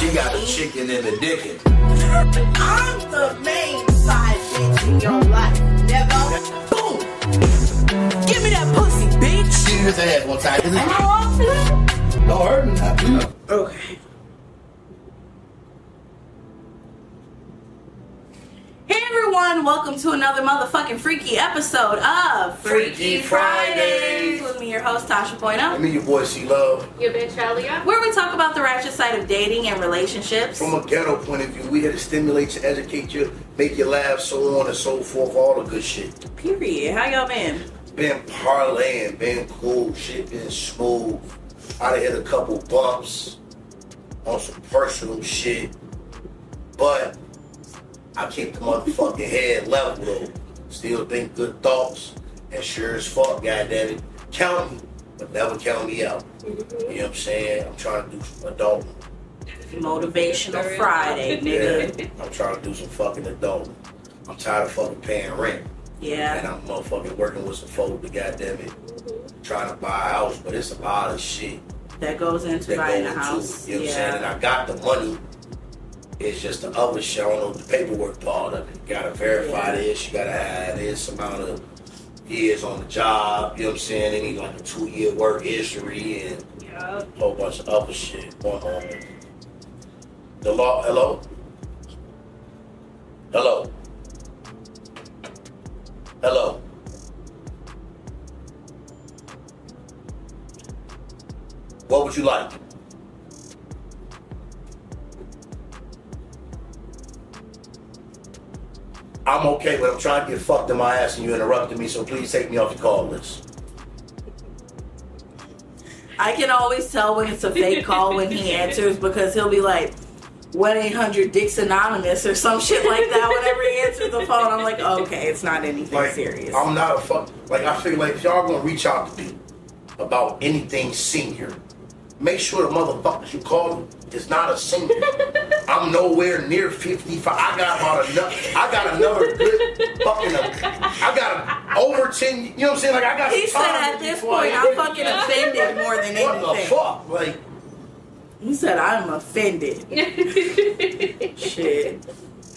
She got a chicken and a dickin. I'm the main side bitch in your life. Never. Boom. Give me that pussy, bitch. Shoot his ass one time. Am I that? Don't hurt me. Okay. Hey everyone, welcome to another motherfucking freaky episode of Freaky Fridays. with me, your host Tasha I Poino, mean, your boy C Love. Your bitch Alia. where we talk about the ratchet side of dating and relationships. From a ghetto point of view, we here to stimulate you, educate you, make you laugh, so on and so forth, all the good shit. Period. How y'all been? Been parlaying, been cool, shit been smooth. I done hit a couple bumps on some personal shit, but I keep the motherfucking head level though. Still think good thoughts, and sure as fuck, goddamn it, count me, but never count me out. You know what I'm saying? I'm trying to do some adulting. Motivational Friday, nigga. Yeah, I'm trying to do some fucking adulting. I'm tired of fucking paying rent. Yeah. And I'm motherfucking working with some folk to goddamn it. Trying to buy a house, but it's a lot of shit That goes into that buying go a into house. it. You know what I'm saying? And I got the money. It's just the other shit. I don't know the paperwork part of it. You gotta verify this. You gotta have this amount of years on the job. You know what I'm saying? They need like a two year work history and a whole bunch of other shit going on. The law, hello? Hello? Hello? What would you like? I'm okay, but I'm trying to get fucked in my ass and you interrupted me, so please take me off the call list. I can always tell when it's a fake call when he answers because he'll be like, 1 800 Dicks Anonymous or some shit like that. Whenever he answers the phone, I'm like, okay, it's not anything Like, serious. I'm not a fuck. Like, I feel like if y'all gonna reach out to me about anything senior, make sure the motherfuckers you call me is not a senior. I'm nowhere near 55. I got about another. I got another good fucking. I got over 10. You know what I'm saying? Like, I got. he some said at this I point, hit I'm fucking offended more than anything. What the fuck? Like, He said, I'm offended. Shit.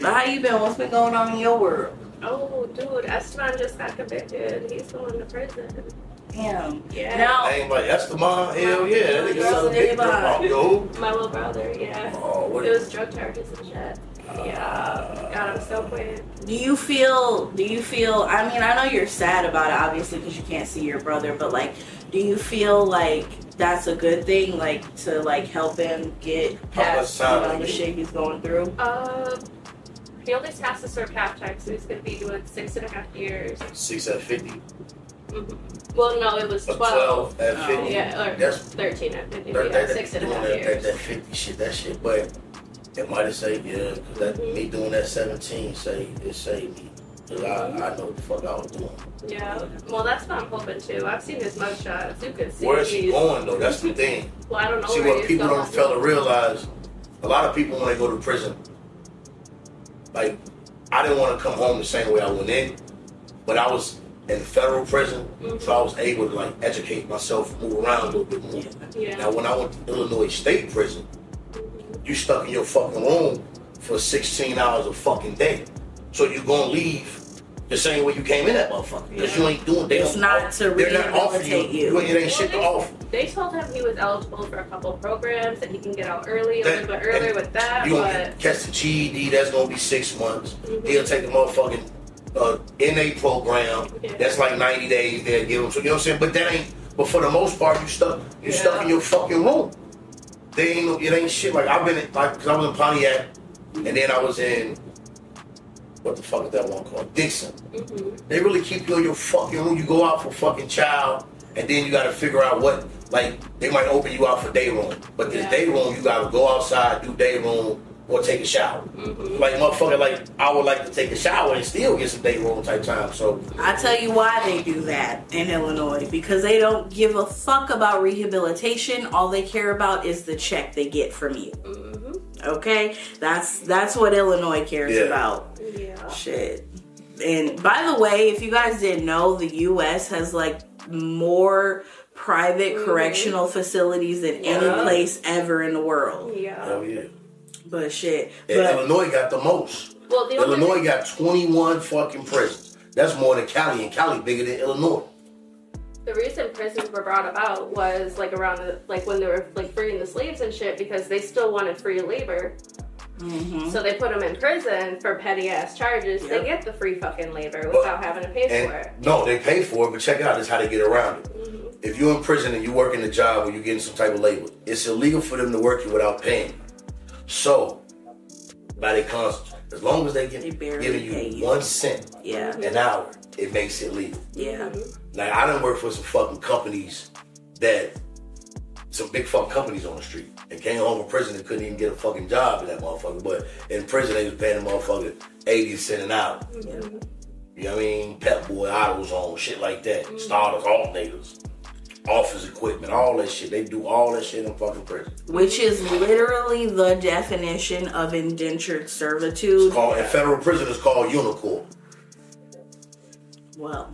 How you been? What's been going on in your world? oh, dude, Esteban just got convicted. He's going to prison. Damn. Yeah. Now, ain't like that's the mom. Hell yeah, that nigga That's suck the dick. Yo. My little brother, yeah. Oh, what It was drug charges and shit. Yeah. God, I'm so quit. do you feel, do you feel, I mean, I know you're sad about it, obviously, because you can't see your brother, but like, do you feel like that's a good thing, like, to like help him get past you know, did the shit he's going through? Uh, he only has to serve half time, so he's going to be doing six and a half years. Six at 50. Well, no, it was Or 12. 12 at Oh. 50. Yeah, or That's 13 at 50. that, Yeah, that, six and a half that, that, years. that 50 shit, that shit, but it might have saved you. Cause that, Mhm. me doing that 17 saved, it saved me. I, I know what the fuck I was doing. Yeah. Well, that's what I'm hoping too. I've seen his mugshots. You can see Where is she going though? That's the thing. Well, I don't know See what people don't fail to realize, a lot of people when they go to prison, like I didn't want to come home the same way I went in, but I was in federal prison, so I was able to like educate myself, move around a little bit more. Yeah. Now when I went to Illinois State Prison, you stuck in your fucking room for 16 hours a fucking day. So you're gonna leave the same way you came in that motherfucker. Because you ain't doing they It's not to they're not offering rehabilitate you. It ain't shit to offer. They told him he was eligible for a couple programs and he can get out early, a little bit earlier with that. You But gonna catch the GED, that's gonna be six months. Mhm. He'll take the motherfucking uh, NA program, that's like 90 days, they'll give him, so you know what I'm saying? But that ain't, but for the most part, you stuck, you Yeah. stuck in your fucking room. They ain't, it ain't shit, like I've been in, like, cause I was in Pontiac, and then I was in, what the fuck is that one called? Dixon. Mhm. They really keep you in your fucking room. You go out for fucking child, and then you got to figure out what. Like they might open you out for day room, but this Yeah. day room you got to go outside, do day room, or take a shower. Mhm. Like motherfucker, like I would like to take a shower and still get some day room type time. So I tell you why they do that in Illinois because they don't give a fuck about rehabilitation. All they care about is the check they get from you. Mhm. Okay, that's that's what Illinois cares Yeah. about. Yeah. Shit. And by the way, if you guys didn't know, the U.S. has like more private Mhm. correctional facilities than any place ever in the world. Yeah. hell yeah. But shit. And Illinois got the most. Well, the only Illinois got 21 fucking prisons. That's more than Cali, and Cali bigger than Illinois. the reason prisons were brought about was like around the like when they were like freeing the slaves and shit because they still wanted free labor. Mhm. So they put them in prison for petty ass charges. Yep. They get the free fucking labor without having to pay for it. No, they pay for it, but check out this how they get around it. Mm-hmm. If you're in prison and you work in a job where you're getting some type of labor, it's illegal for them to work you without paying. So, by the constitution, as long as they get They giving you you. one cent yeah, an hour, it makes it legal. yeah. Like I done work for some fucking companies that some big fucking companies on the street and came home from prison and couldn't even get a fucking job in that motherfucker. But in prison they was paying the motherfucker eighty cent an hour. yeah. You know what I mean? Pep Boy, AutoZone, shit like that. Mm. Starters, alternators, office equipment, all that shit. They do all that shit in fucking prison. Which is literally the definition of indentured servitude. It's called in federal prison it's called UNICOR. Well,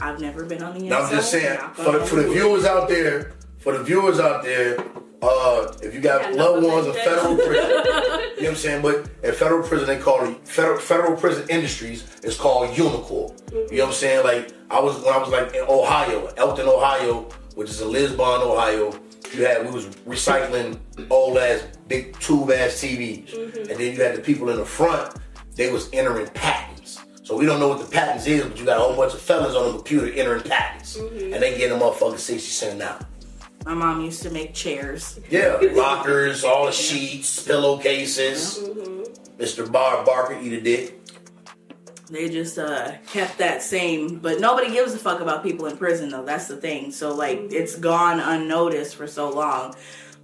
I've never been on the Now. I'm just saying, for the, for the viewers out there, for the viewers out there, uh, if you got Yeah, loved ones in federal prison, you know what I'm saying? But in federal prison, they call it federal, federal prison industries. It's called UNICOR. You know what I'm saying? Like I was when I was like in Ohio, Elkton, Ohio, which is in Lisbon, Ohio. You had we was recycling old ass big tube ass TVs, and then you had the people in the front. They was entering patents. So we don't know what the patents is, but you got a whole bunch of fellas on the computer entering patents, and they get them motherfucking sixty cent an hour. My mom used to make chairs. Yeah, lockers, all the sheets, pillowcases. Mr. Bar Barker eat a dick. They just uh, kept that same, but nobody gives a fuck about people in prison though. That's the thing. So like, it's gone unnoticed for so long.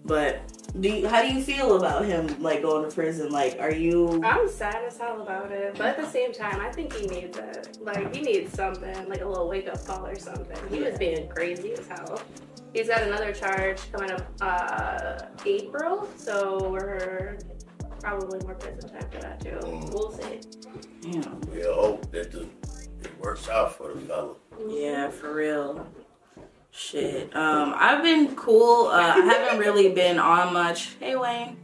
But do you, how do you feel about him like going to prison? Like, are you? I'm sad as hell about it, but at the same time, I think he needs it. Like he needs something, like a little wake up call or something. He was being crazy as hell. He's got another charge coming up uh, April, so we're probably more prison time for that too. We'll see. Yeah, We hope that the, it works out for the fella. yeah, for real. Shit. Um, I've been cool. Uh, I haven't really been on much. Hey Wayne.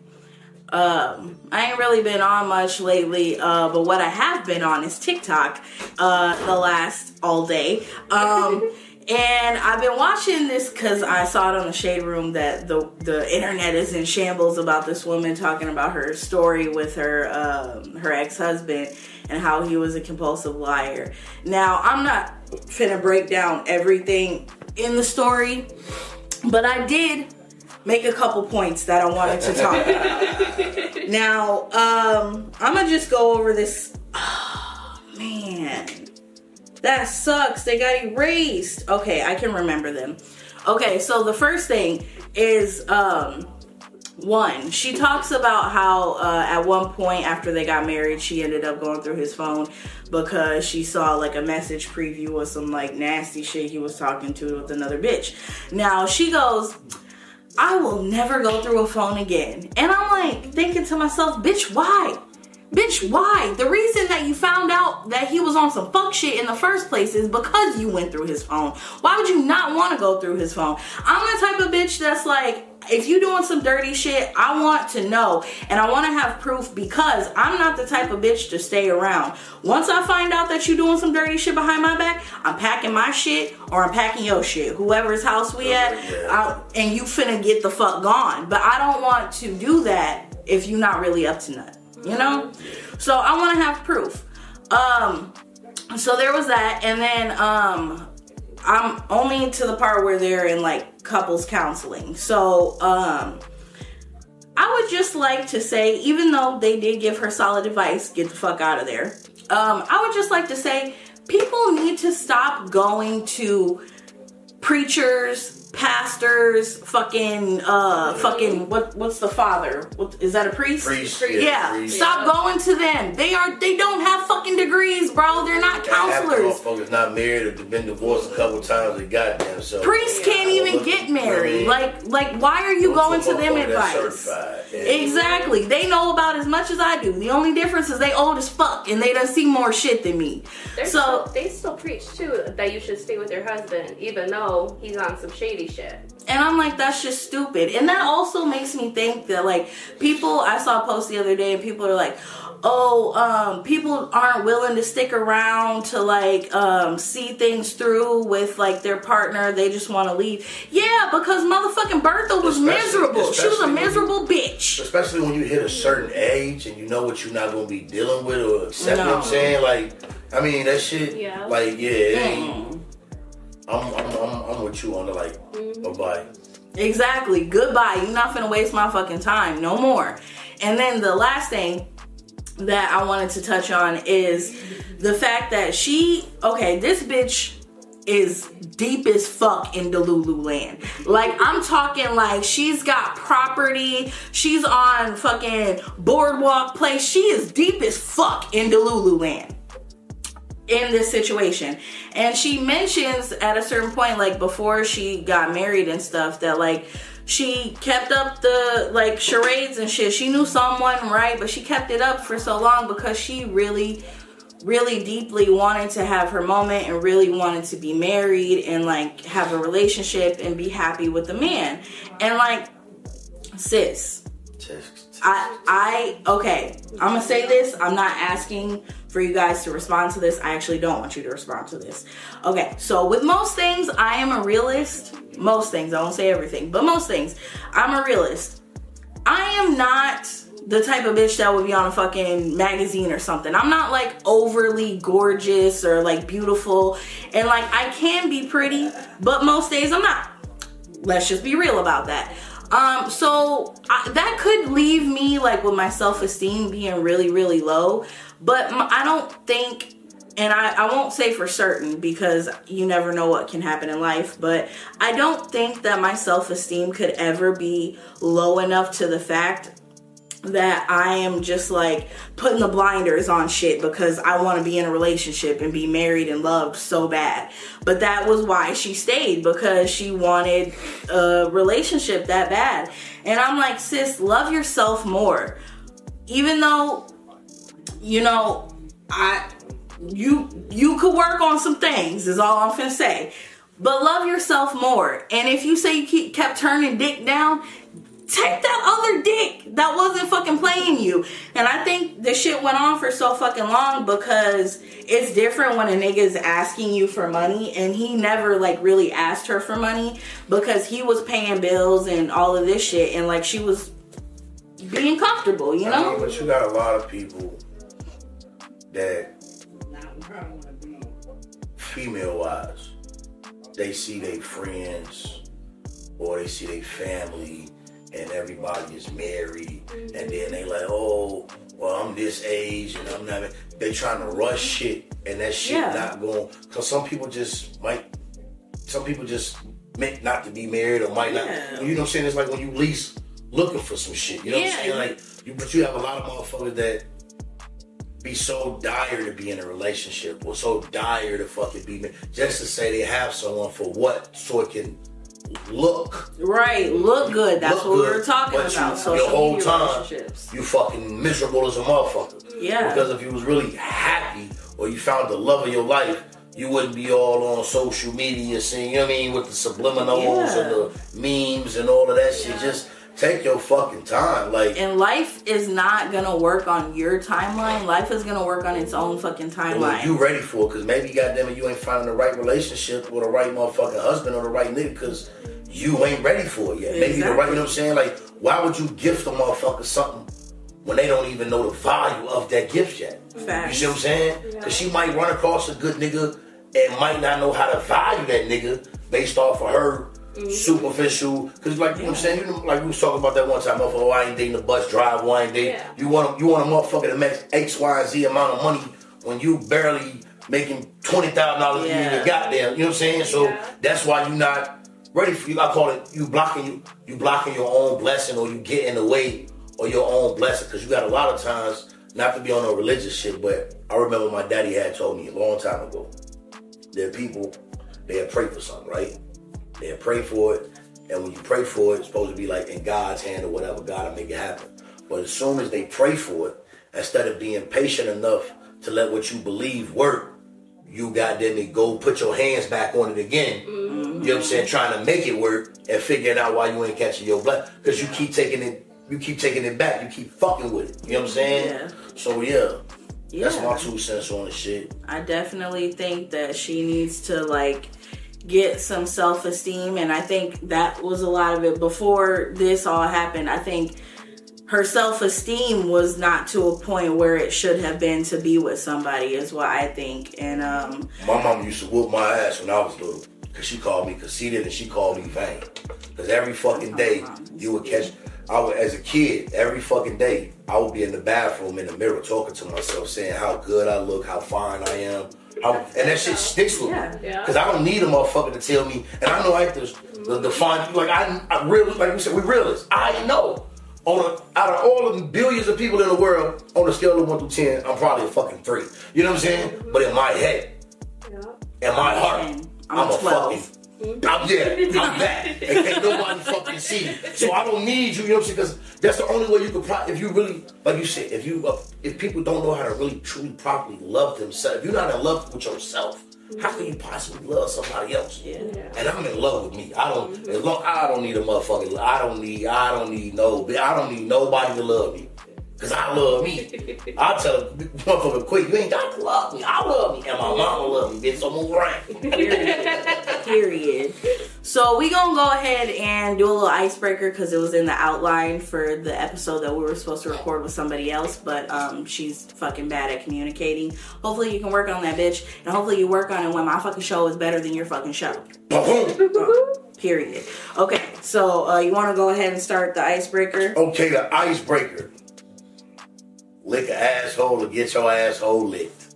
Um, I ain't really been on much lately, uh, but what I have been on is TikTok, uh, the last all day. Um, and I've been watching this because I saw it on the shade room that the the internet is in shambles about this woman talking about her story with her um, her ex husband and how he was a compulsive liar. Now I'm not finna break down everything in the story, but I did make a couple points that I wanted to talk about. Now, um, I'm gonna just go over this. Oh, man, that sucks. They got erased. Okay, I can remember them. Okay, so the first thing is um, one. She talks about how uh, at one point after they got married, she ended up going through his phone because she saw like a message preview of some like nasty shit he was talking to with another bitch. Now she goes. I will never go through a phone again. And I'm like thinking to myself, bitch, why? Bitch, why? The reason that you found out that he was on some fuck shit in the first place is because you went through his phone. Why would you not want to go through his phone? I'm the type of bitch that's like, if you doing some dirty shit, I want to know and I want to have proof because I'm not the type of bitch to stay around. Once I find out that you doing some dirty shit behind my back, I'm packing my shit or I'm packing your shit. Whoever's house we oh, at, I, and you finna get the fuck gone. But I don't want to do that if you're not really up to nothing, you know? So I want to have proof. Um, so there was that, and then um, I'm only to the part where they're in like couples counseling. So um, I would just like to say, even though they did give her solid advice, get the fuck out of there. Um, I would just like to say, people need to stop going to preachers, pastors, fucking, uh, fucking, what, what's the father? What, is that a priest? Priest, Yeah, priest. stop going to them. They are, they don't have fucking degrees, bro. They're not Half the counselors. motherfuckers not married or been divorced a couple times. They goddamn so. Priests can't even get married. Like, like, why are you going to them advice? Exactly. They know about as much as I do. The only difference is they old as fuck and they done see more shit than me. They're So still, they still preach too that you should stay with your husband, even though he's on some shady shit. And I'm like, that's just stupid. And that also makes me think that like people I saw a post the other day and people are like, oh, um, people aren't willing to stick around to like um see things through with like their partner. They just want to leave. Yeah, because motherfucking Bertha was Especially- miserable. She was a especially when you- miserable bitch. Especially when you hit a certain age and you know what you're not gonna be dealing with or accept. You know what I'm saying? Like, I mean, that shit. Yeah. Like, yeah. it ain't- Mm. I'm, I'm, I'm, I'm with you on the like, mm-hmm. bye bye. Exactly. Goodbye. You're not finna waste my fucking time. No more. And then the last thing that I wanted to touch on is the fact that she, okay, this bitch is deep as fuck in Delulu land. Like I'm talking like she's got property, she's on fucking boardwalk place. She is deep as fuck in Delulu land in this situation. And she mentions at a certain point, like before she got married and stuff, that like she kept up the like charades and shit. She knew someone, right? But she kept it up for so long because she really, really deeply wanted to have her moment and really wanted to be married and like have a relationship and be happy with the man. And like, sis, I I okay. I'm gonna say this. I'm not asking for you guys to respond to this. I actually don't want you to respond to this. Okay, so with most things, I am a realist. Most things, I won't say everything, but most things, I'm a realist. I am not the type of bitch that would be on a fucking magazine or something. I'm not like overly gorgeous or like beautiful. And like I can be pretty, but most days I'm not. Let's just be real about that. Um, so I, that could leave me like with my self-esteem being really, really low. But I don't think, and I, I won't say for certain because you never know what can happen in life, but I don't think that my self-esteem could ever be low enough to the fact that I am just like putting the blinders on shit because I want to be in a relationship and be married and loved so bad. But that was why she stayed because she wanted a relationship that bad. And I'm like, sis, love yourself more. Even though, you know, I you you could work on some things is all I'm finna say. But love yourself more. And if you say you keep, kept turning dick down, take that other dick that wasn't fucking playing you. And I think the shit went on for so fucking long because it's different when a nigga is asking you for money and he never like really asked her for money because he was paying bills and all of this shit and like she was being comfortable, you I know? mean, but you got a lot of people that female wise, they see their friends or they see their family and everybody is married and then they like, oh, well, I'm this age and I'm not. They trying to rush shit and that shit Yeah. not going. Cause some people just might. Some people just meant not to be married or might Yeah. not. You know what I'm saying? It's like when you least looking for some shit. You know what I'm saying? Like you, but you have a lot of motherfuckers that be so dire to be in a relationship or so dire to fucking be just to say they have someone for what so it can look Right, look good. That's Look what we good, were talking you- about. your Social whole time, you fucking miserable as a motherfucker. Yeah. Because if you was really happy or you found the love of your life, you wouldn't be all on social media saying, you know what I mean, with the subliminals Yeah. and the memes and all of that shit. Just take your fucking time. Like And life is not gonna work on your timeline. Life is gonna work on its own fucking timeline. you ready for it, because maybe goddamn it, you ain't finding the right relationship with the right motherfucking husband or the right nigga, because you ain't ready for it yet. Maybe the right, you know what I'm saying? Like, why would you gift a motherfucker something when they don't even know the value of that gift yet? Facts. You see what I'm saying? Because she might run across a good nigga and might not know how to value that nigga based off of her superficial. Because like you know what I'm saying, you know, like we was talking about that one time. Motherfucker, oh, I ain't dating a bus drive ain't dating. Yeah. You want a, you want a motherfucker that makes X, Y, and Z amount of money when you barely making twenty thousand dollars a year. Yeah. You know what I'm saying? So Yeah. that's why you not ready for you. I call it you blocking you you blocking your own blessing or you get in the way or your own blessing because you got a lot of times not to be on no religious shit, but I remember my daddy had told me a long time ago. that people they'll pray for something, right? They'll pray for it, and when you pray for it, it's supposed to be like in God's hand or whatever, God will make it happen. But as soon as they pray for it, instead of being patient enough to let what you believe work, you goddamn it go put your hands back on it again. Mm-hmm. You know what I'm saying? Trying to make it work and figuring out why you ain't catching your blood because you keep taking it. You keep taking it back. You keep fucking with it. You know what I'm saying? Yeah. So yeah, Yeah. that's my two cents on the shit. I definitely think that she needs to like get some self esteem, and I think that was a lot of it before this all happened. I think her self esteem was not to a point where it should have been to be with somebody, is what I think. And um, My mom used to whoop my ass when I was little. Cause she called me conceited and she called me vain. Cause every fucking day you would catch I would as a kid, every fucking day, I would be in the bathroom in the mirror talking to myself, saying how good I look, how fine I am. How, and that shit sticks with Yeah. me. Yeah. Cause I don't need a motherfucker to tell me. And I know I this the, the fine like I I really like we said, we realists. I know. On a, out of all of the billions of people in the world, on a scale of one through ten, I'm probably a fucking three. You know what I'm saying? But in my head, Yeah. in my heart, I'm I'm, a 12. fucking. I'm yeah, I'm that. And can't nobody fucking see me. So I don't need you, you know what I'm saying? Because that's the only way you can, pro- if you really, like you said, if you, uh, if people don't know how to really, truly, properly love themselves, if you're not in love with yourself, how can you possibly love somebody else? yeah. Yeah. And I'm in love with me. I don't, as long, I don't need a motherfucking, I don't need, I don't need no, I don't need nobody to love me. Cause I love me. I tell a motherfucker quick, you ain't got to love me. I love me. And my mama love me. Bitch, so move around. Period. Period. So we gonna go ahead and do a little icebreaker because it was in the outline for the episode that we were supposed to record with somebody else, but um, she's fucking bad at communicating. Hopefully you can work on that bitch, and hopefully you work on it when my fucking show is better than your fucking show. Boom. Period. Okay, so uh, you want to go ahead and start the icebreaker? Okay, the icebreaker. Lick an asshole or get your asshole licked.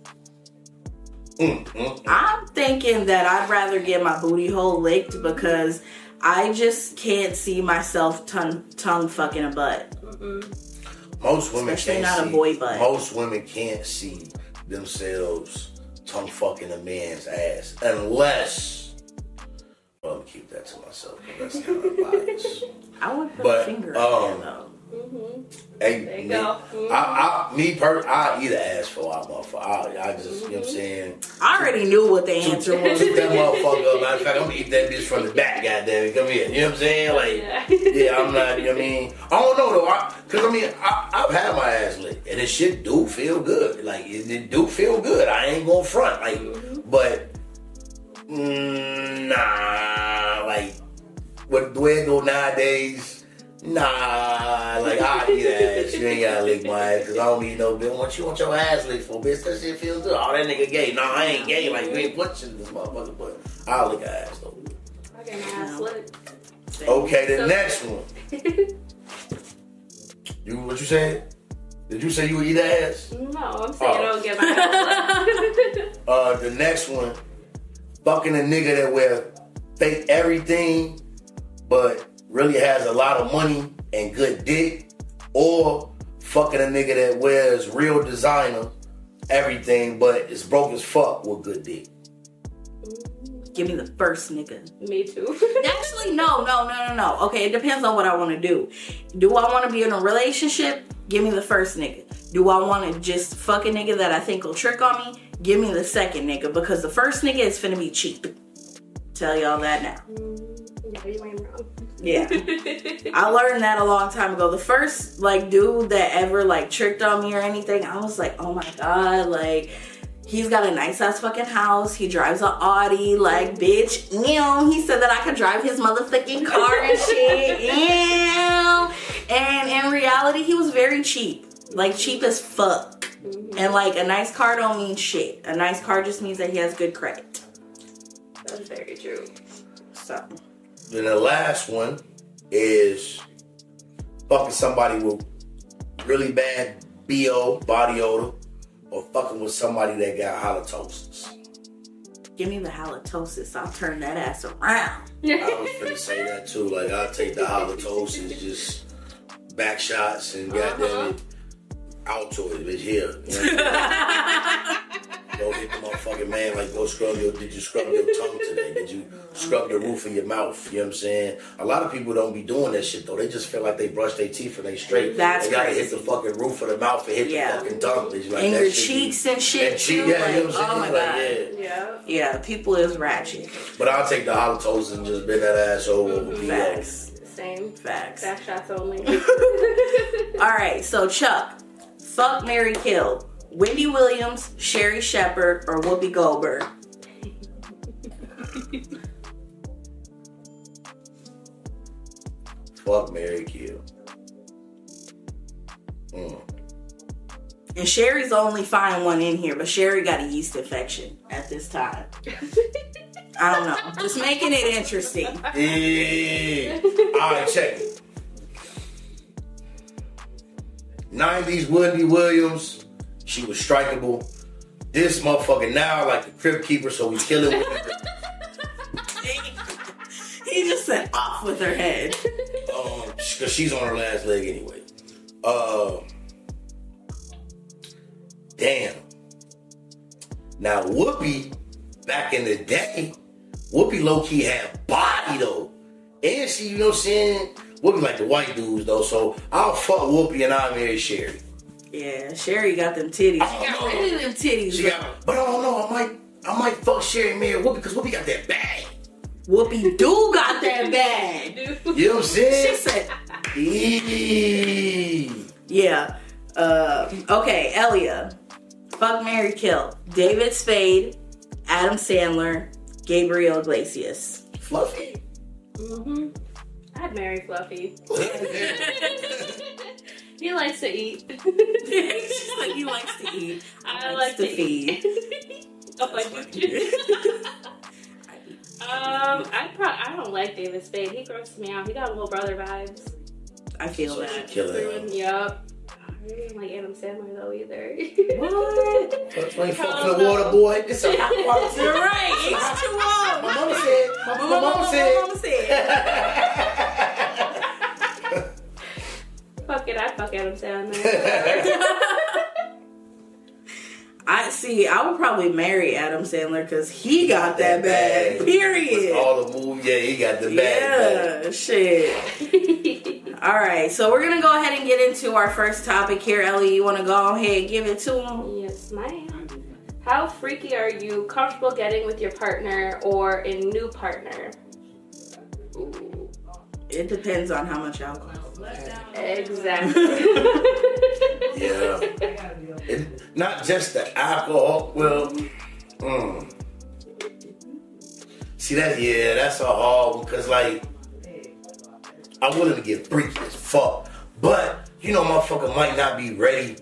Mm, mm, mm. I'm thinking that I'd rather get my booty hole licked because I just can't see myself tongue tongue fucking a butt. Most women Especially can't not a boy butt. Most women can't see themselves tongue fucking a man's ass unless. Well, I'm gonna keep that to myself. 'cause That's kind of biased. I would put But, a finger um, in there though. Hey, There you me, go. I, I, mm-hmm. me per, I eat an ass for our motherfucker. I, I just, you know what I'm mm-hmm. saying. I already knew what the answer was. Toot that motherfucker up. Matter of fact, I'm gonna eat that bitch from the back, goddamn it. Come here. You know what I'm saying? Like, yeah, I'm not, you know what I mean? I don't know though. I, Cause I mean, I, I've had my ass licked and this shit do feel good. Like, it, it do feel good. I ain't gonna front. Like, mm-hmm. but, mm, nah, like, what the way it go nowadays, Nah, like I eat ass. You ain't gotta lick my ass because I don't need no bitch. What you want your ass licked for, bitch? That shit feels good. Oh, that nigga gay. Nah, I ain't gay. Like you ain't punching this motherfucker, but I'll lick her ass though. I get my ass licked. Okay, the So- next one. You what you saying? Did you say you would eat ass? No, I'm saying Oh. I don't get my ass licked. Uh, the next one, fucking a nigga that wear fake everything, but really has a lot of money and good dick, or fucking a nigga that wears real designer everything, but is broke as fuck with good dick. Give me the first nigga. Me too. Actually, no, no, no, no, no. Okay, it depends on what I want to do. Do I want to be in a relationship? Give me the first nigga. Do I want to just fuck a nigga that I think will trick on me? Give me the second nigga because the first nigga is finna be cheap. Tell y'all that now. Mm, yeah, you ain't wrong. Yeah. I learned that a long time ago. The first like dude that ever like tricked on me or anything, I was like, oh my god, like he's got a nice ass fucking house. He drives an Audi, like bitch. Ew. He said that I could drive his motherfucking car and shit. Ew. And in reality, he was very cheap, like cheap as fuck. Mm-hmm. And like a nice car don't mean shit. A nice car just means that he has good credit. That's very true. So Then the last one is fucking somebody with really bad BO, body odor, or fucking with somebody that got halitosis. give me the halitosis. I'll turn that ass around. I was gonna say that too. Like I'll take the halitosis, just back shots and uh-huh. goddamn it, out to it, bitch. Here, you know? Go hit the motherfucking man like go scrub your did you scrub your tongue today? Did you scrub the roof of your mouth? You know what I'm saying? A lot of people don't be doing that shit though. They just feel like they brush their teeth and they straight. That's they gotta crazy. hit the fucking roof of the mouth and hit Yeah. the fucking tongue. Bitch. Like, And that your shit be- cheeks and shit and cheek- too, yeah, you know what I'm oh my Like, God. yeah. Yeah. Yeah, people is ratchet. But I'll take the hollow toes and just bend that ass over. Mm-hmm. over PO. Facts. Same. Facts. Back shots only. All right, so Chuck, fuck Mary Kill. Wendy Williams, Sherri Shepherd, or Whoopi Goldberg? Fuck Mary Kill. Mm. And Sherri's the only fine one in here, but Sherri got a yeast infection at this time. I don't know. Just making it interesting. Yeah. Alright, check it. 90s Wendy Williams, she was strikeable. This motherfucker now like the crib keeper, so we killing with her. he just said off with her head. Um, cause she's on her last leg anyway. Uh, damn. Now Whoopi, back in the day, Whoopi low key had body though, and she, you know, what I'm saying Whoopi like the white dudes though. So I'll fuck Whoopi and I'll marry Sherri. Yeah, Sherri got them titties. She got rid of them titties. She got, but I don't know. I might, I might fuck Sherri and marry Whoopi because Whoopi got that bag. Whoopi do got that bag. You know what I'm saying? She said, Eee. yeah. Uh, okay, Elia. Fuck Mary Kill. David Spade, Adam Sandler, Gabriel Iglesias. Fluffy. hmm I'd marry Fluffy. he likes to eat. Like, he likes to eat. I likes like to to eat. oh, I do. Um, I pro- I don't like David Spade. He grosses me out. He got little brother vibes. I feel that. killing him. I really don't like Adam Sandler though either. What? That's why fucking the water boy. It's a hot water. You're right. H2O. My mama said. My, my mama said. Fuck it, I fuck Adam Sandler. I see. I would probably marry Adam Sandler because he got that bag. With Period. all the moves, yeah, he got the bag. bag. Yeah, shit. All right, so we're gonna go ahead and get into our first topic here. Ellie, you want to go ahead and give it to him? yes, ma'am. How freaky are you comfortable getting with your partner or a new partner? Ooh, It depends on how much alcohol. Exactly. Yeah. Not just the alcohol. Well, mm. see that? Yeah, that's a hard because like I'm willing to get freaky as fuck, but you know, motherfucker might not be ready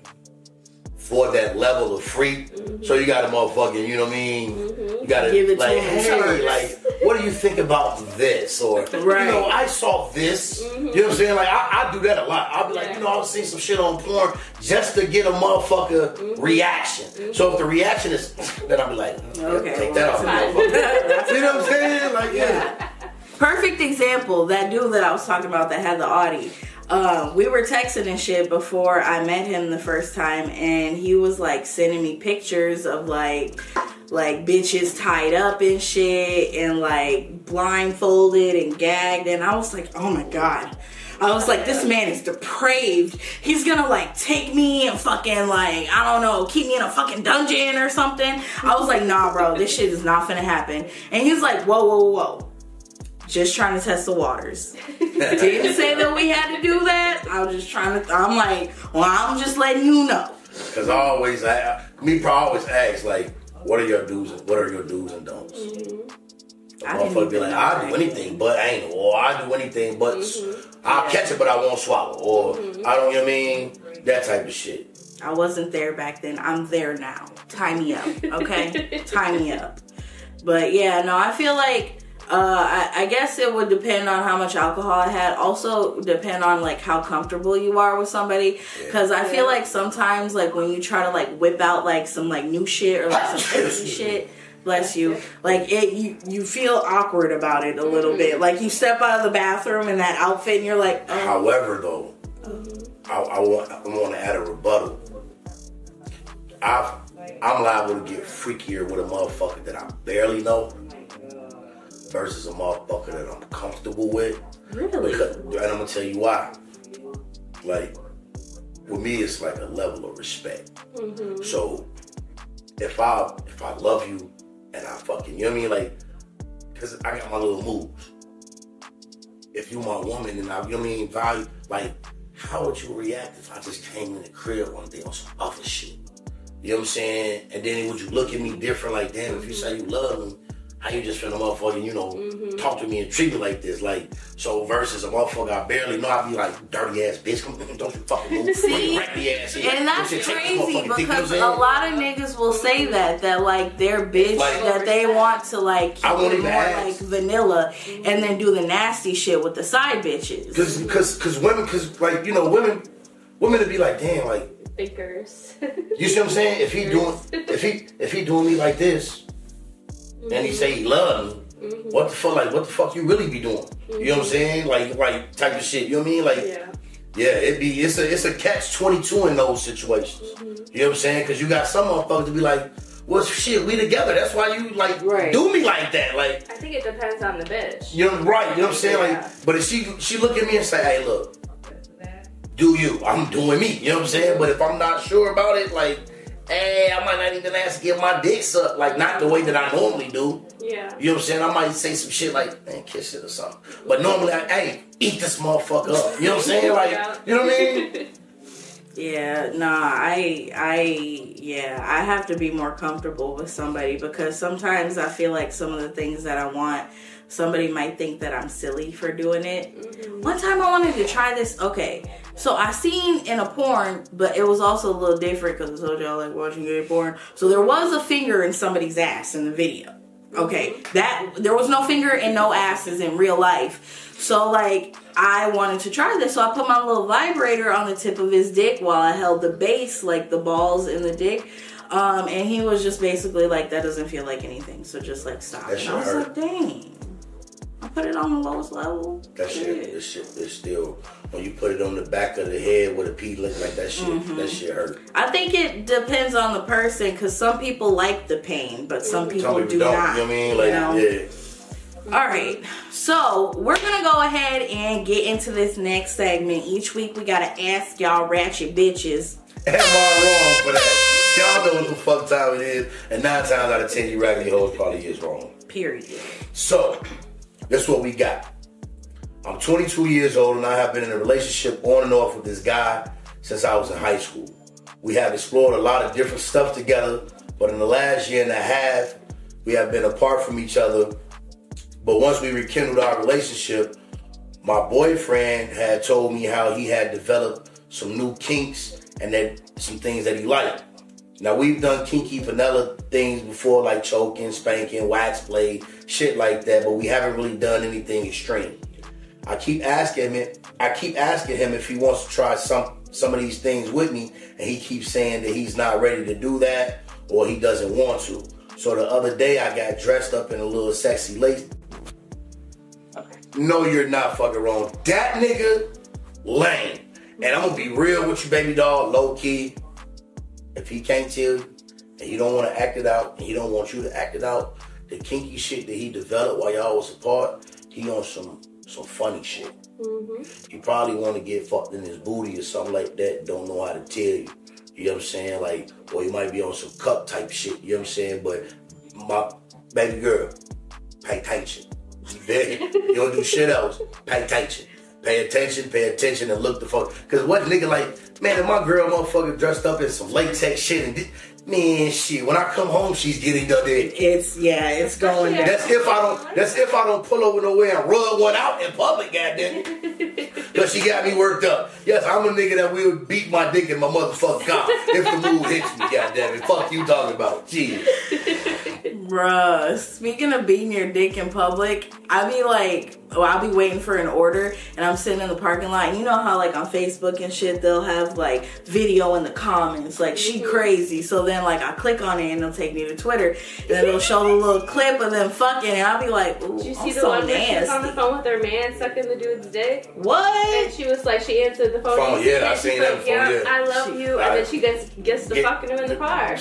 for that level of freak. So you got a motherfucking, you know what I mean? You gotta Give it to like, him hey, first. like, what do you think about this? Or Right. you know, I saw this. You know what I'm saying? Like I, I do that a lot. I'll be like, Yeah. you know, I've seen some shit on porn just to get a motherfucker reaction. So if the reaction is, then I'll be like, yeah, Okay, take well, that off, motherfucker. you know what I'm saying? Like, yeah. Perfect example. That dude that I was talking about that had the Audi. Uh, we were texting and shit before I met him the first time, and he was like sending me pictures of like like bitches tied up and shit, and like blindfolded and gagged, and I was like, oh my god. I was like, this man is depraved. He's gonna like take me and fucking like, I don't know, keep me in a fucking dungeon or something. I was like, nah, bro, this shit is not gonna happen. And he's like, whoa, whoa, whoa. Just trying to test the waters. Didn't say that we had to do that. I was just trying to, I'm like, well, I'm just letting you know. Because I always, I, me, probably always ask, like, what are your do's and what are your do's and don'ts? Mm-hmm. I didn't Motherfucker be like, I'll do anything but anal, or I'll do anything but mm-hmm. I'll catch it but I won't swallow, or mm-hmm. I don't, you know what I mean? That type of shit. I wasn't there back then. I'm there now. Tie me up, okay? Tie me up. But yeah, no, I feel like uh, I, I guess it would depend on how much alcohol I had. Also, depend on like how comfortable you are with somebody. Because I feel like sometimes, like when you try to like whip out like some like new shit or like some crazy shit. Bless you. Like it, you you feel awkward about it a little bit. Like you step out of the bathroom in that outfit, and you're like, oh, However, though, I, I want I want to add a rebuttal. I've I'm liable to get freakier with a motherfucker that I barely know versus a motherfucker that I'm comfortable with. Really? Because, and I'm gonna tell you why. Like, with me, it's like a level of respect. Mm-hmm. So, if I if I love you and I fucking, you know what I mean, like, cause I got my little moves. If you my woman and I, you know what I mean, value, like, how would you react if I just came in the crib one day on some other shit? You know what I'm saying? And then would you look at me different? Like, damn, if you say you love me, how you just finna motherfucking, you know, Mm-hmm. talk to me and treat me like this? Like, so versus a motherfucker I barely know, I'd be like, dirty ass bitch, come don't you fucking move. See? Wrap ass here. And that's Don't you take this crazy motherfucking dick, you know what I'm because a lot of niggas will say that that like their bitch Like- that they want to like keep I won't it more ask. like vanilla and then do the nasty shit with the side bitches. Cause, cause, cause women, cause like, you know, women, women would be like, damn, like, Thinkers. You see what I'm saying? If he doing if he if he doing me like this and he say he love me, mm-hmm. what the fuck like what the fuck you really be doing? You know what I'm saying? Mm-hmm. Like like type of shit. You know what I mean? Like yeah. yeah, it be it's a it's a catch twenty two in those situations. Mm-hmm. You know what I'm saying? Cause you got some motherfuckers to be like, well shit, we together. That's why you like Right. do me like that. Like I think it depends on the bitch. you know right, you know what I'm saying? Yeah. Like but if she she look at me and say, Hey look, do you. I'm doing me. You know what I'm saying? But if I'm not sure about it, like, hey, I might not even ask to get my dick sucked, like not the way that I normally do. Yeah. You know what I'm saying? I might say some shit like, man, kiss it or something. But normally, I, hey, eat this motherfucker up. You know what I'm saying? Like, you know what I mean? Yeah, nah, I I yeah, I have to be more comfortable with somebody because sometimes I feel like some of the things that I want, somebody might think that I'm silly for doing it. Mm-hmm. One time I wanted to try this. Okay, so I seen in a porn, but it was also a little different because I told y'all like watching gay porn. So there was a finger in somebody's ass in the video. Okay, that there was no finger and no asses in real life. So like I wanted to try this, so I put my little vibrator on the tip of his dick while I held the base, like the balls in the dick. Um, and he was just basically like, "That doesn't feel like anything, so just like stop." That And I was hurt. like, "Dang." Put it on the lowest level. That shit, this shit is still, when you put it on the back of the head with a pea look like that shit, mm-hmm. that shit hurt. I think it depends on the person because some people like the pain, but some people, Some people do don't, not. you know what I mean? Like, know? yeah. All right, so we're gonna go ahead and get into this next segment. Each week we gotta ask y'all ratchet bitches. Am I wrong for that? Y'all know what the fuck time it is, and nine times out of ten, you raggedy hoes probably is wrong. Period. So, that's what we got. I'm 22 years old and I have been in a relationship on and off with this guy since I was in high school. We have explored a lot of different stuff together, but in the last year and a half, we have been apart from each other. But once we rekindled our relationship, my boyfriend had told me how he had developed some new kinks and that some things that he liked. Now we've done kinky vanilla things before, like choking, spanking, wax play, shit like that, but we haven't really done anything extreme. I keep asking him, I keep asking him if he wants to try some some of these things with me, and he keeps saying that he's not ready to do that or he doesn't want to. So the other day I got dressed up in a little sexy lace. No, you're not fucking wrong. That nigga lame. And I'm gonna be real with you, baby doll, low key. If he can't tell you and you don't want to act it out and he don't want you to act it out, the kinky shit that he developed while y'all was apart, he on some some funny shit. Mm-hmm. He probably want to get fucked in his booty or something like that. Don't know how to tell you. You know what I'm saying? Like, or he might be on some cup type shit. You know what I'm saying? But my baby girl, pay attention. You you don't do shit else. Pay attention. Pay attention, pay attention, and look the fuck. Cause what nigga like, man, if my girl motherfucker dressed up in some latex shit and di- man, shit, when I come home, she's getting the dick. It's yeah, it's going down. That's if I don't. That's if I don't pull over nowhere and rub one out in public, goddamn it. Cause she got me worked up. Yes, I'm a nigga that will beat my dick in my motherfucking car if the mood hits me, goddamn it. Fuck you talking about? Jeez. Bruh, speaking of beating your dick in public, I be like, oh, I'll be waiting for an order and I'm sitting in the parking lot. And you know how, like, on Facebook and shit, they'll have, like, video in the comments, like, she mhm. crazy. So then, like, I click on it and it'll take me to Twitter. And then it'll show the little clip of them fucking. And I'll be like, ooh, Did you I'm see the so one where she on the phone with her man sucking the dude's dick? What? And she was like, she answered the phone. Phone, and she- yeah, I she's seen like, that before, yeah. I love She- you. And then she gets gets to Get- fucking him in the car.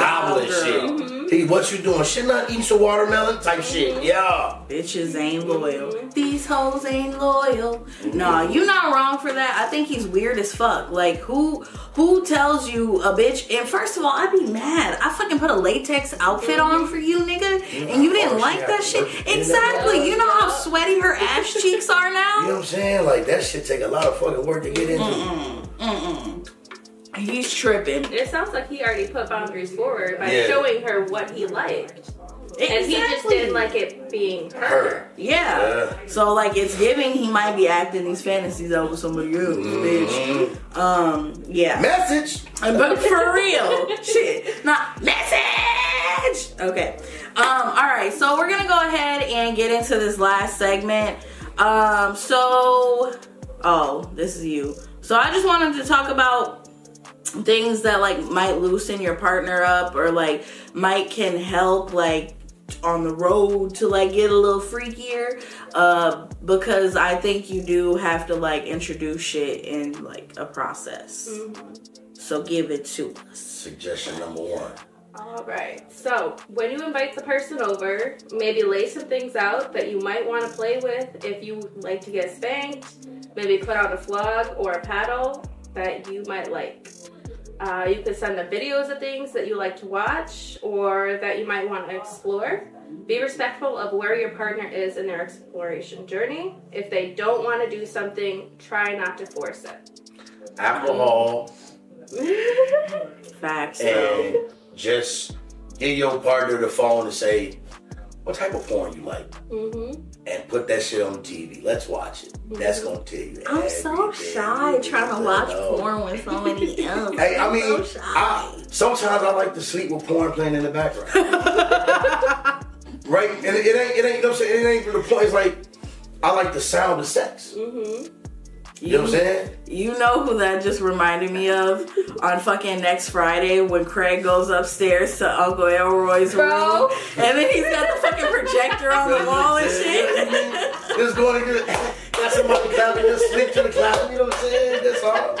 Gobbling girl. shit. Mm-hmm. Hey, what you doing? Shit, not eating some watermelon type shit. Yeah. Bitches ain't loyal. Mm-hmm. These hoes ain't loyal. Nah, you not wrong for that. I think he's weird as fuck. Like who who tells you a bitch and first of all, I'd be mad. I fucking put a latex outfit on for you, nigga, and you didn't Oh, like that shit. work it in Exactly. You know how sweaty her ass cheeks are now. You know what I'm saying? Like that shit take a lot of fucking work to get into. He's tripping. It sounds like he already put boundaries forward by Yeah. showing her what he liked. And he just didn't like it being her. Her. Yeah. Yeah. So like it's giving he might be acting these fantasies out with somebody else, Mm-hmm. bitch. Um, yeah. Message. But for real, shit, not message. Okay. Um. All right. So we're gonna go ahead and get into this last segment. Um. So, oh, this is you. So I just wanted to talk about things that like might loosen your partner up or like might can help like on the road to like get a little freakier uh because i think you do have to like introduce shit in like a process so give it to us Suggestion number one. All right. So when you invite the person over, maybe lay some things out that you might want to play with. If you like to get spanked, maybe put out a flog or a paddle that you might like. Uh, you could send them videos of things that you like to watch or that you might want to explore. Be respectful of where your partner is in their exploration journey. If they don't want to do something, try not to force it. Alcohol facts and just give your partner the phone and say, what type of porn you like? hmm And put that shit on TV. Let's watch it. That's gonna tell you. i'm so shy trying to watch know. porn with somebody else Hey, I mean, so shy. I, sometimes I like to sleep with porn playing in the background. right? And it, it ain't, it ain't, you know what I'm saying? It ain't even the point. It's like, I like the sound of sex. Mm-hmm. You know what I'm saying? You know who that just reminded me of on fucking next Friday when Craig goes upstairs to Uncle Elroy's Bro. room and then he's got the fucking projector on the wall and shit. Just going to get, got somebody clapping, just slip to the clap. You know what I'm saying? That's all.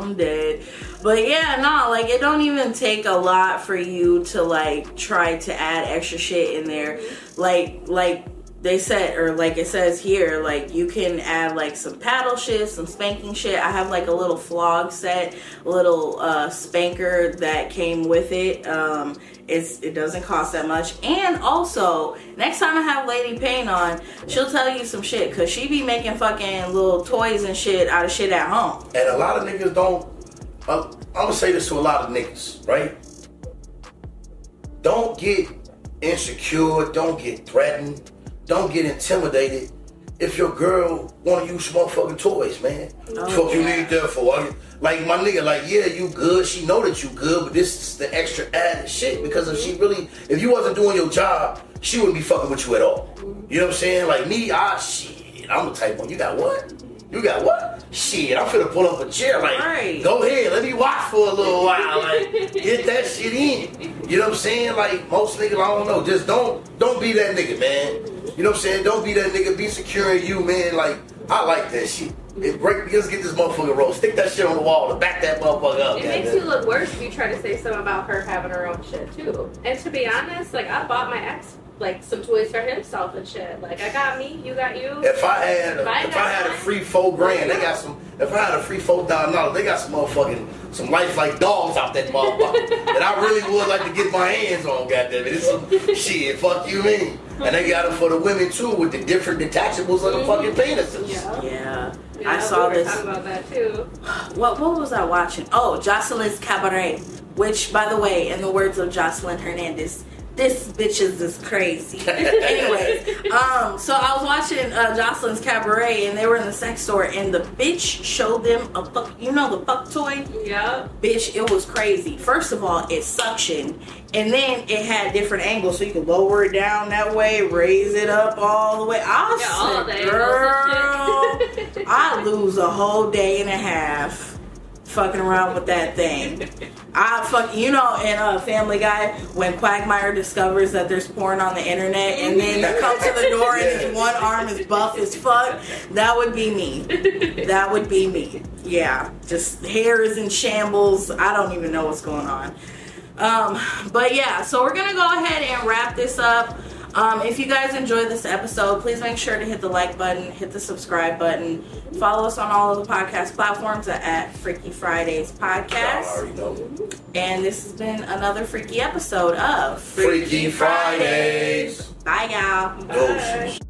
I'm dead. But yeah, no, like it don't even take a lot for you to like try to add extra shit in there. Like like they said or like it says here, like you can add like some paddle shit, some spanking shit. I have like a little flog set, a little uh spanker that came with it. Um it doesn't cost that much. And also, next time I have Lady Pain on, she'll tell you some shit cuz she be making fucking little toys and shit out of shit at home. And a lot of niggas don't. Uh, I'm gonna say this to a lot of niggas, right? Don't get insecure. Don't get threatened. Don't get intimidated. If your girl wanna use motherfucking toys, man, fuck you yeah. need that for? Like my nigga, like yeah, you good. She know that you good, but this is the extra added shit because if she really, if you wasn't doing your job, she wouldn't be fucking with you at all. You know what I'm saying? Like me, ah shit, I'm the type one. You got what? You got what? Shit, I'm finna pull up a chair. Like, Right. go ahead, let me watch for a little while. Like, get that shit in. You know what I'm saying? Like most niggas, I don't know. Just don't, don't be that nigga, man. You know what I'm saying? Don't be that nigga. Be secure in you, man. Like, I like that shit. It break. Let's get this motherfucker roll. Stick that shit on the wall to back that motherfucker up. It makes you look worse if you try to say something about her having her own shit too. And to be honest, like I bought my ex like some toys for himself and shit. Like I got me, you got you. If I had, a, If I if got I had a free four grand, they got some. If I had a free four thousand dollars, they got some motherfucking some lifelike dogs out that motherfucker that I really would like to get my hands on. Goddamn it, it's some shit. Fuck you, mean? And they got them for the women too, with the different detachables of the mm-hmm. fucking penises. yeah. Yeah. Yeah, I saw we were this. talking about that too. What what was I watching? Oh, Joseline's Cabaret, which by the way, in the words of Joseline Hernandez, this bitches is just crazy. Anyways, um, so I was watching uh, Joseline's Cabaret, and they were in the sex store, and the bitch showed them a fuck. You know the fuck toy, Yeah. bitch. It was crazy. First of all, it suctioned, and then it had different angles, so you could lower it down that way, raise it up all the way. I Yeah, all said, girl. I lose a whole day and a half fucking around with that thing. I fuck, you know, in a Family Guy when Quagmire discovers that there's porn on the internet and then you come to the door and his one arm is buff as fuck. That would be me. That would be me. Yeah, just hair is in shambles. I don't even know what's going on. Um, but yeah, so we're gonna go ahead and wrap this up. Um, if you guys enjoyed this episode, please make sure to hit the like button, hit the subscribe button, follow us on all of the podcast platforms at, Freaky Fridays Podcast. And this has been another freaky episode of Freaky Fridays. Bye, y'all. Doses.